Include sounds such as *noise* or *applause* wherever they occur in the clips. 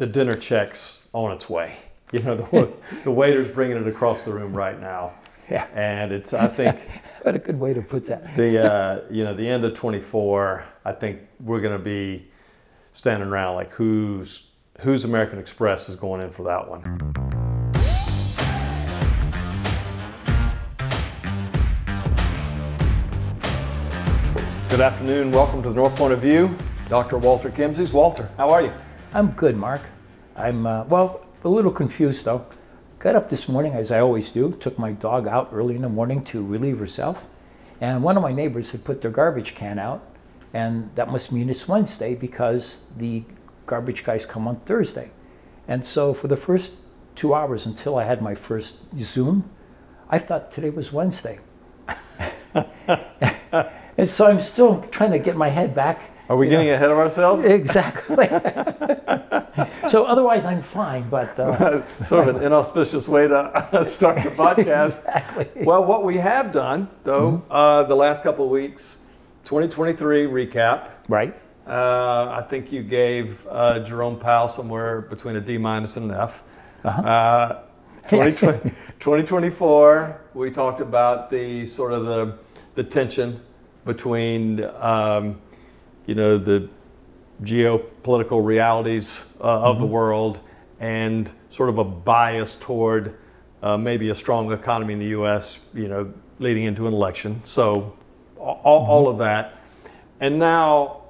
the dinner check's on its way. *laughs* You know, the, *laughs* the waiter's bringing it across the room right now. *laughs* Yeah. And it's, I think, What a good way to put that. the, uh, you know, the end of 24, I think we're going to be standing around like who's, who's American Express is going in for that one. Good afternoon. Welcome to the North Point of View. Dr. Walter Kemmsies. Walter, how are you? I'm good, Mark. I'm, uh, well, a little confused though. Got up this morning, as I always do, took my dog out early in the morning to relieve herself. And one of my neighbors had put their garbage can out. And that must mean it's Wednesday because the garbage guys come on Thursday. And so for the first two hours until I had my first Zoom, I thought today was Wednesday. *laughs* and so I'm still trying to get my head back. Are we getting ahead of ourselves? Exactly. *laughs* so otherwise, I'm fine. But uh, sort of an inauspicious way to *laughs* start the *laughs* podcast. Exactly. Well, what we have done, though, uh, the last couple of weeks, 2023 recap. right, Uh, I think you gave uh, Jerome Powell somewhere between a D minus and an F. Uh, 2020, 2024, we talked about the sort of the, the tension between, um, you know, the geopolitical realities uh, of the world and sort of a bias toward uh, maybe a strong economy in the U.S., you know, leading into an election. So all, all of that. And now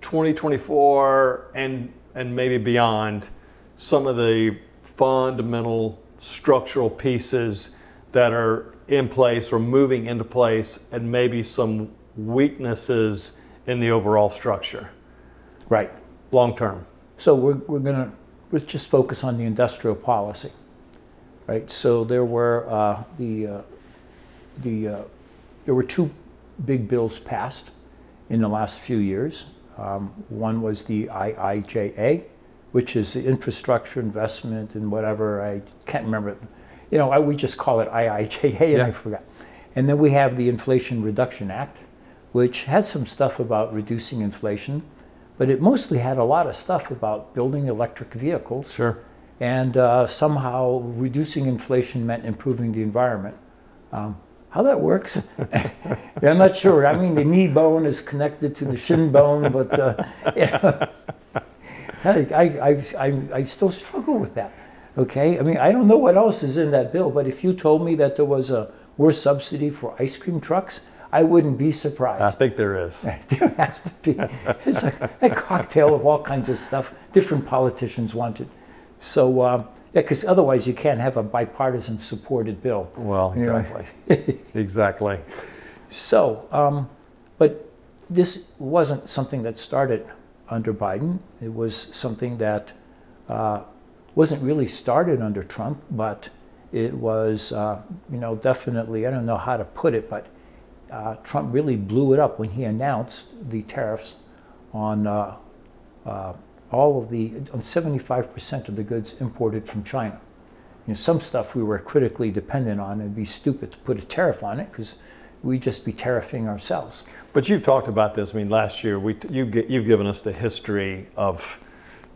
2024 and, and maybe beyond, some of the fundamental structural pieces that are in place or moving into place and maybe some weaknesses in the overall structure right. long term. So we're, we're going to let's just focus on the industrial policy, right? So there were uh, the uh, the uh, there were two big bills passed in the last few years. Um, one was the IIJA, which is the infrastructure investment and whatever I can't remember. You know, I, we just call it IIJA, and Yeah. I forgot. And then we have the Inflation Reduction Act, which had some stuff about reducing inflation, but it mostly had a lot of stuff about building electric vehicles. Sure. And uh, somehow reducing inflation meant improving the environment. Um, how that works, *laughs* I'm not sure. I mean, the knee bone is connected to the shin bone, but uh, *laughs* yeah. I, I, I, I still struggle with that. Okay, I mean, I don't know what else is in that bill, but if you told me that there was a worse subsidy for ice cream trucks, I wouldn't be surprised. I think there is. *laughs* There has to be. It's a, a cocktail of all kinds of stuff different politicians wanted. So, um, yeah, because otherwise you can't have a bipartisan supported bill. Well, exactly. *laughs* exactly. So, um, but this wasn't something that started under Biden. It was something that uh, wasn't really started under Trump, but it was, uh, you know, definitely, I don't know how to put it, but uh, Trump really blew it up when he announced the tariffs on uh, uh, all of the, on 75% of the goods imported from China. You know, some stuff we were critically dependent on. It'd be stupid to put a tariff on it because we'd just be tariffing ourselves. But you've talked about this. I mean, last year we you get, you've given us the history of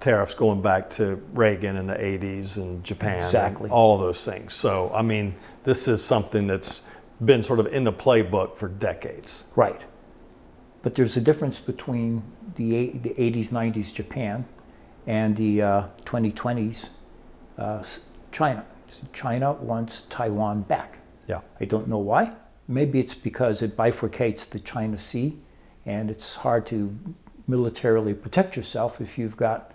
tariffs going back to Reagan in the 80s and Japan, Exactly. and all of those things. So, I mean, this is something that's been sort of in the playbook for decades. Right. But there's a difference between the, the 80s, 90s Japan and the uh, 2020s uh, China. China wants Taiwan back. Yeah. I don't know why. Maybe it's because it bifurcates the China Sea and it's hard to militarily protect yourself if you've got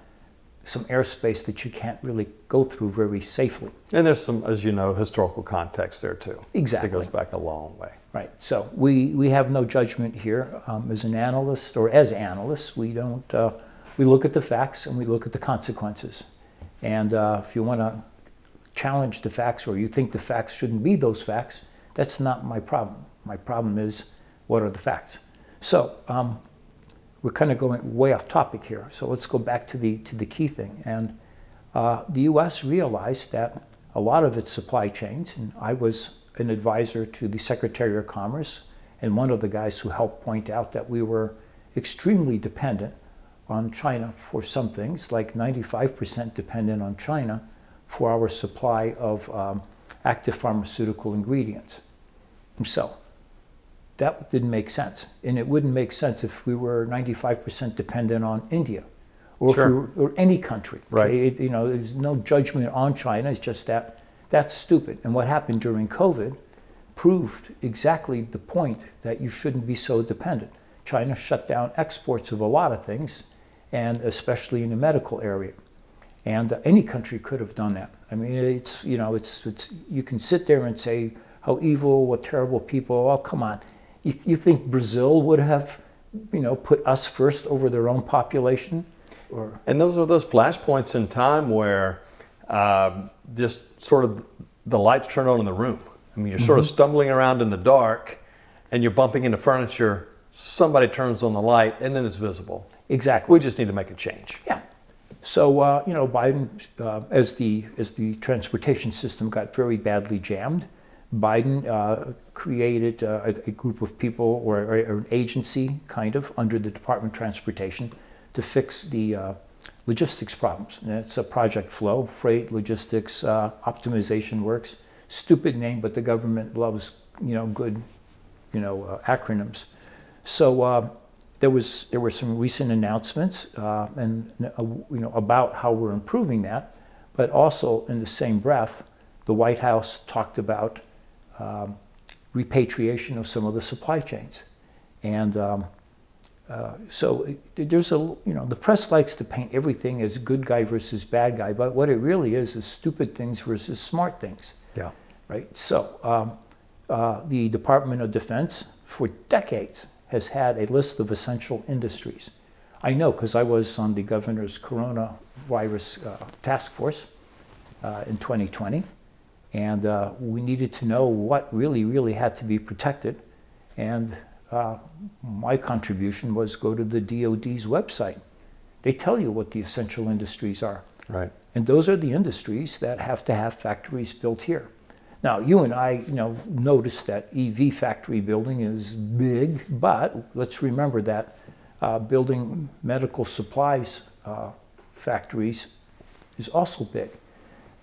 some airspace that you can't really go through very safely. And there's some, as you know, historical context there too. Exactly. It goes back a long way. Right. So we, we have no judgment here. Um, as an analyst or as analysts, we don't, uh, we look at the facts and we look at the consequences. And uh, if you want to challenge the facts or you think the facts shouldn't be those facts, that's not my problem. My problem is what are the facts? So um, we're kind of going way off topic here. So let's go back to the, to the key thing. And uh, the US realized that a lot of its supply chains, and I was an advisor to the Secretary of Commerce and one of the guys who helped point out that we were extremely dependent on China for some things, like 95% dependent on China for our supply of um, active pharmaceutical ingredients. So that didn't make sense. And it wouldn't make sense if we were 95% dependent on India or, Sure. if we were, or any country. Right. It- you know, there's no judgment on China. It's just that that's stupid. And what happened during COVID proved exactly the point that you shouldn't be so dependent. China shut down exports of a lot of things, and especially in the medical area. And any country could have done that. I mean, it's you know, it's it's you can sit there and say how evil, what terrible people. Oh, come on. You, you think Brazil would have, you know, put us first over their own population, or And those are those flashpoints in time where um, just sort of the lights turn on in the room. I mean, you're sort of stumbling around in the dark and you're bumping into furniture. Somebody turns on the light and then it's visible. exactly? We just need to make a change. Yeah. So uh, you know, Biden, uh, as the as the transportation system got very badly jammed, Biden uh, created uh, a, group of people or, or an agency, kind of, under the Department of Transportation, to fix the uh, logistics problems. And it's a Project Flow, Freight Logistics uh, Optimization Works. Stupid name, but the government loves you know good, you know uh, acronyms. So there was there were some recent announcements and you know about how we're improving that, but also in the same breath, the White House talked about um, repatriation of some of the supply chains, and um, uh, so there's a you know the press likes to paint everything as good guy versus bad guy, but what it really is is stupid things versus smart things Yeah. right? So um, uh, the Department of Defense for decades has had a list of essential industries. I know because I was on the governor's coronavirus uh, task force uh, in 2020, and uh, we needed to know what really, really had to be protected. And uh, my contribution was go to the DoD's website. They tell you what the essential industries are. Right. And those are the industries that have to have factories built here. Now, you and I, you know, notice that EV factory building is big, but let's remember that uh, building medical supplies uh, factories is also big.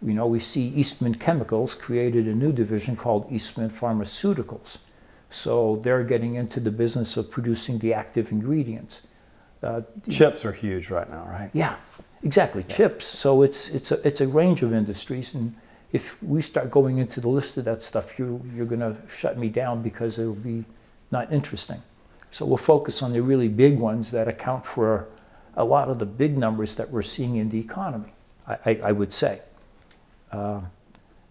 You know, we see Eastman Chemicals created a new division called Eastman Pharmaceuticals. So they're getting into the business of producing the active ingredients. Uh, Chips are huge right now, right? yeah, exactly. Chips. So it's it's a it's a range of industries, and if we start going into the list of that stuff, you you're going to shut me down because it'll be not interesting. So we'll focus on the really big ones that account for a lot of the big numbers that we're seeing in the economy. I, I, I would say. Uh,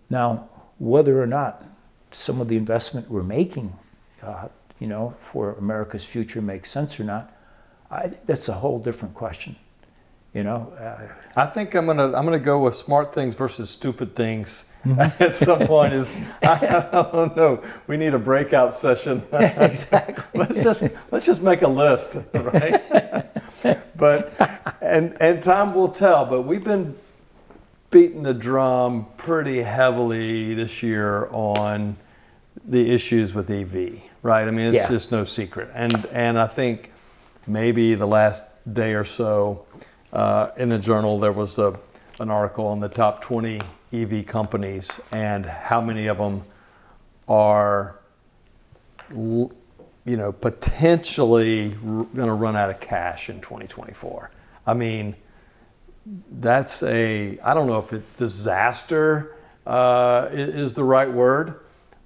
now, whether or not some of the investment we're making, uh, you know, for America's future makes sense or not, I, that's a whole different question. You know, uh, I think I'm gonna I'm gonna go with smart things versus stupid things *laughs* at some point. Is *laughs* I, don't know. We need a breakout session. *laughs* exactly. let's just let's just make a list, right? but and and time will tell. But we've been beating the drum pretty heavily this year on the issues with EV, right? I mean, it's Yeah. just no secret. And and I think maybe the last day or so uh, in the journal there was a an article on the top 20 EV companies and how many of them are you know, potentially going to run out of cash in 2024. I mean, that's a, I don't know if it disaster uh, is the right word,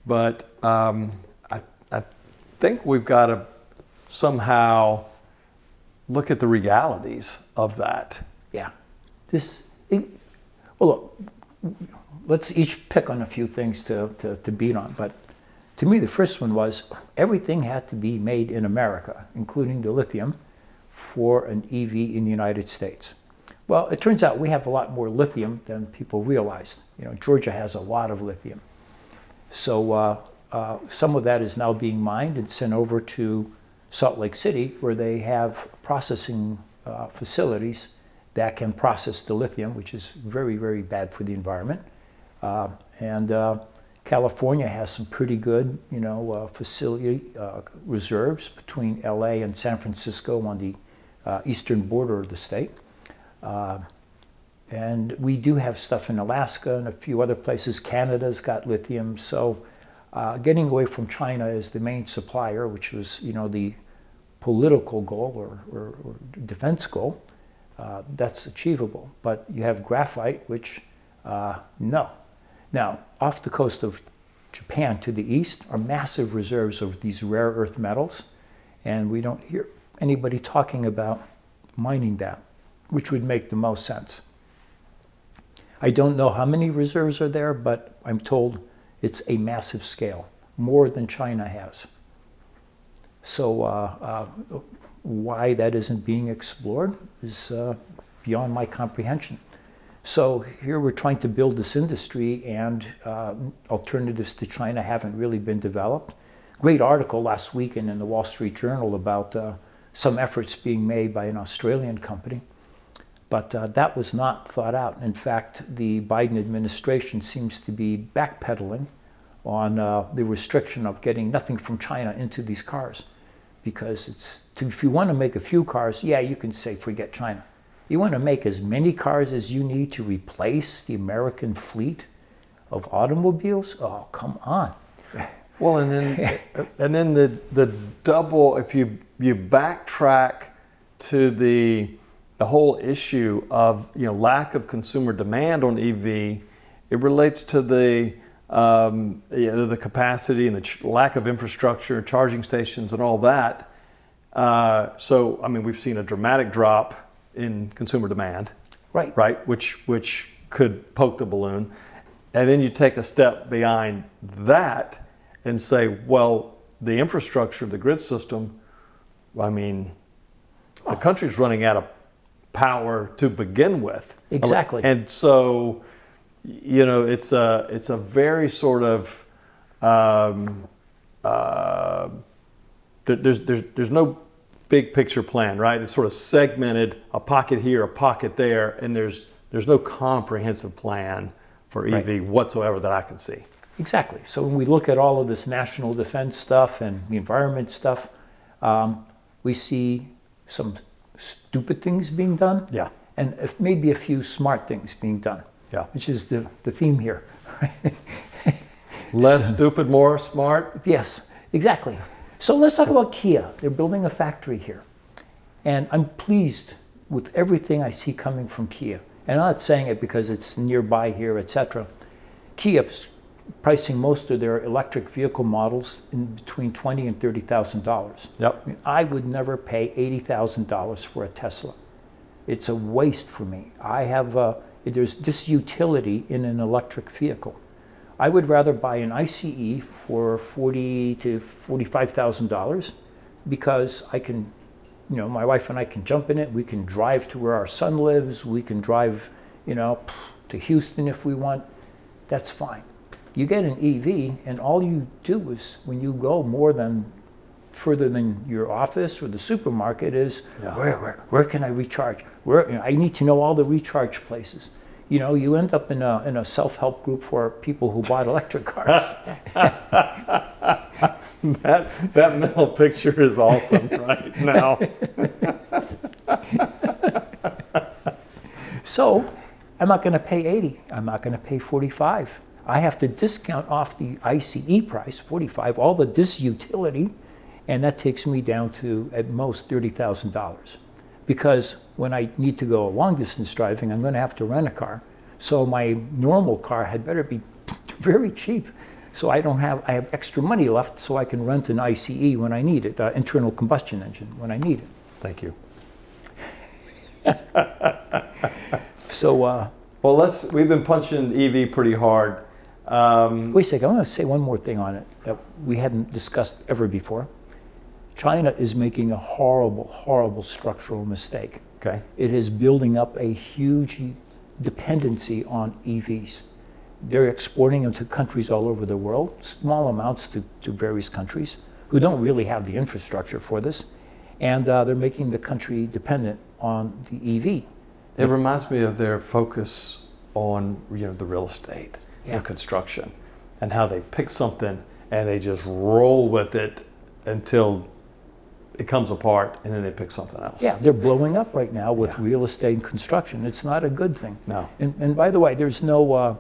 but um, I, I think we've got to somehow look at the realities of that. Yeah. This, it, well, look, let's each pick on a few things to, to, to beat on. But to me, the first one was everything had to be made in America, including the lithium, for an EV in the United States. Well, it turns out we have a lot more lithium than people realize. You know, Georgia has a lot of lithium. So uh, uh, some of that is now being mined and sent over to Salt Lake City, where they have processing uh, facilities that can process the lithium, which is very, very bad for the environment. Uh, and uh, California has some pretty good, you know, uh, facility reserves between LA and San Francisco on the eastern border of the state. Uh, and we do have stuff in Alaska and a few other places. Canada's got lithium. So uh, getting away from China as the main supplier, which was, you know, the political goal or, or, or defense goal, uh, that's achievable. But you have graphite, which uh, no. Now, off the coast of Japan to the east are massive reserves of these rare earth metals, and we don't hear anybody talking about mining that, which would make the most sense. I don't know how many reserves are there, but I'm told it's a massive scale, more than China has. So, uh, uh, why that isn't being explored is uh, beyond my comprehension. So, here we're trying to build this industry, and uh, alternatives to China haven't really been developed. Great article last weekend in, the Wall Street Journal about uh, some efforts being made by an Australian company but uh, that was not thought out. In fact, the Biden administration seems to be backpedaling on uh, the restriction of getting nothing from China into these cars. Because it's to, if you want to make a few cars, yeah, you can say forget China. You want to make as many cars as you need to replace the American fleet of automobiles? Oh, come on. Well, and then *laughs* and then the the double if you you backtrack to the the whole issue of you know lack of consumer demand on EV, it relates to the um, you know the capacity and the ch- lack of infrastructure, charging stations, and all that. Uh, so I mean, we've seen a dramatic drop in consumer demand, right? Right, which which could poke the balloon, and then you take a step behind that and say, well, the infrastructure, the grid system. I mean, the country's running out of power to begin with. Exactly. And so, you know, it's a it's a very sort of um, uh, there's there's there's no big picture plan, right? It's sort of segmented, a pocket here, a pocket there, and there's there's no comprehensive plan for EV right. whatsoever that I can see. Exactly. So when we look at all of this national defense stuff and the environment stuff, um, we see some stupid things being done. Yeah. And if maybe a few smart things being done. Yeah. Which is the, the theme here. *laughs* Less stupid, more smart? Yes, exactly. So let's talk about Kia. They're building a factory here. And I'm pleased with everything I see coming from Kia. And I'm not saying it because it's nearby here, etc. Kia pricing most of their electric vehicle models in between twenty and thirty thousand dollars. Yep. I, mean, I would never pay eighty thousand dollars for a Tesla. It's a waste for me. I have a, there's this utility in an electric vehicle. I would rather buy an ICE for forty to forty-five thousand dollars because I can, you know, my wife and I can jump in it. We can drive to where our son lives. We can drive, you know, to Houston if we want. That's fine. You get an EV, and all you do is when you go more than further than your office or the supermarket is yeah. where, where, where can I recharge? Where you know, I need to know all the recharge places. You know, you end up in a, in a self help group for people who bought electric cars. *laughs* that, that mental picture is awesome *laughs* right now. so, I'm not going to pay 80. I'm not going to pay 45. I have to discount off the ICE price, 45, all the disutility, and that takes me down to at most $30,000. Because when I need to go long distance driving, I'm going to have to rent a car. So my normal car had better be *laughs* very cheap. So I don't have, I have extra money left so I can rent an ICE when I need it, uh, internal combustion engine when I need it. Thank you. *laughs* so, uh, well, let's, we've been punching EV pretty hard. Um, Wait a second, I want to say one more thing on it that we hadn't discussed ever before. China is making a horrible, horrible structural mistake. Okay. It is building up a huge dependency on EVs. They're exporting them to countries all over the world, small amounts to, to various countries who don't really have the infrastructure for this. And uh, they're making the country dependent on the EV. It reminds me of their focus on you know the real estate yeah. in construction and how they pick something and they just roll with it until it comes apart and then they pick something else. Yeah, they're blowing up right now with real estate and construction. It's not a good thing. No. And, and by the way, there's no uh,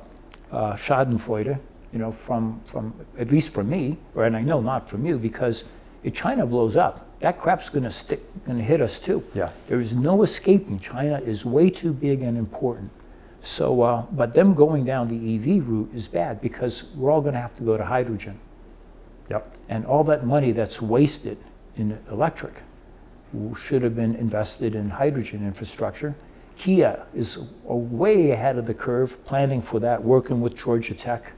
uh, Schadenfreude, you know, from, from at least from me, or and I know not from you, because if China blows up, that crap's going to stick, going to hit us too. Yeah. There is no escaping. China is way too big and important. So, uh, but them going down the EV route is bad because we're all going to have to go to hydrogen. Yep. And all that money that's wasted in electric should have been invested in hydrogen infrastructure. Kia is way ahead of the curve, planning for that, working with Georgia Tech.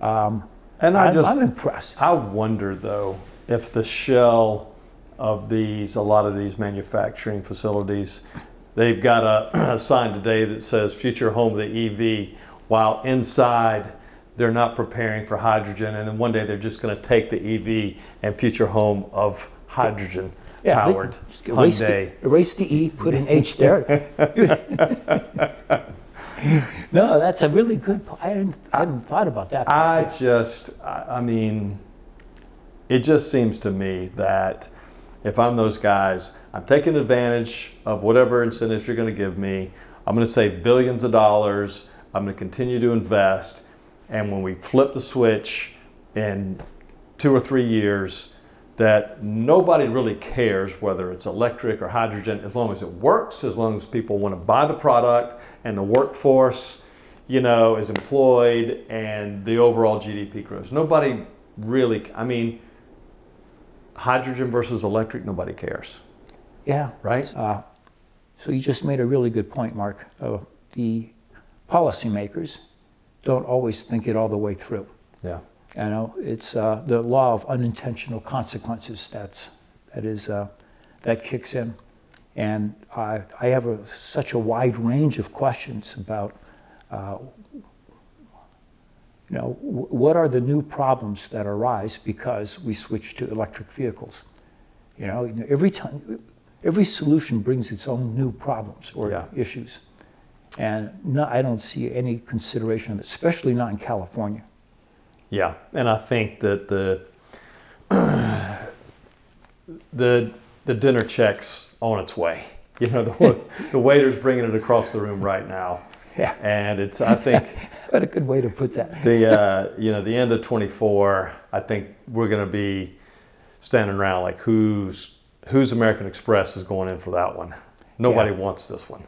Um, And I I'm, just I'm impressed. I wonder though if the shell of these, a lot of these manufacturing facilities, they've got a, *clears throat* a sign today that says future home of the EV, while inside they're not preparing for hydrogen. And then one day they're just going to take the EV and future home of hydrogen they- powered erase the, Hyundai. erase the E, put an H there. *laughs* no, that's a really good. I hadn't, I hadn't thought about that. I just, I mean, it just seems to me that if I'm those guys, I'm taking advantage of whatever incentives you're going to give me. I'm going to save billions of dollars. I'm going to continue to invest. And when we flip the switch in two or three years, that nobody really cares whether it's electric or hydrogen as long as it works, as long as people want to buy the product and the workforce, you know, is employed and the overall GDP grows. Nobody really, I mean, hydrogen versus electric, nobody cares, yeah. right? Uh, so you just made a really good point, Mark. Uh, the policymakers don't always think it all the way through. Yeah. You know, it's uh, the law of unintentional consequences that's that is uh, that kicks in, and I I have a, such a wide range of questions about. Uh, you know, wh- what are the new problems that arise because we switch to electric vehicles? You know, every time, every solution brings its own new problems or Yeah. issues, and no, I don't see any consideration of it, especially not in California. Yeah, and I think that the *clears throat* the the dinner check's on its way. You know, the *laughs* the waiter's bringing it across the room right now, Yeah, and it's I think *laughs* what a good way to put that. the *laughs* uh, you know the end of 24. I think we're going to be standing around like who's who's American Express is going in for that one. Nobody Yeah. wants this one.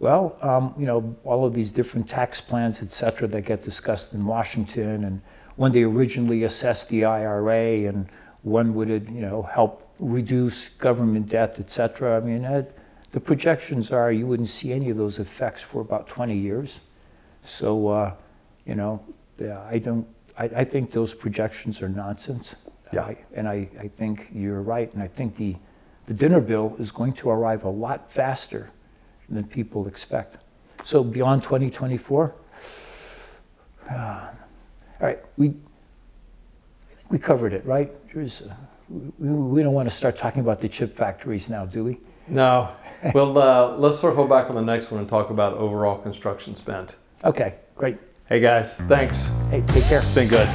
Well, um, you know, all of these different tax plans, et cetera, that get discussed in Washington, and when they originally assessed the IRA, and when would it, you know, help reduce government debt, et cetera. I mean, uh, the projections are you wouldn't see any of those effects for about 20 years. So, uh, you know, I don't. I, I think those projections are nonsense. Yeah. I, and I, I think you're right, and I think the the dinner bill is going to arrive a lot faster than people expect. So beyond 2024, uh, all right, we we covered it, right? There's, uh, we, we don't want to start talking about the chip factories now, do we? No. well, uh, let's circle back on the next one and talk about overall construction spend. Okay, great. Hey guys, thanks. Hey, take care. It's been good.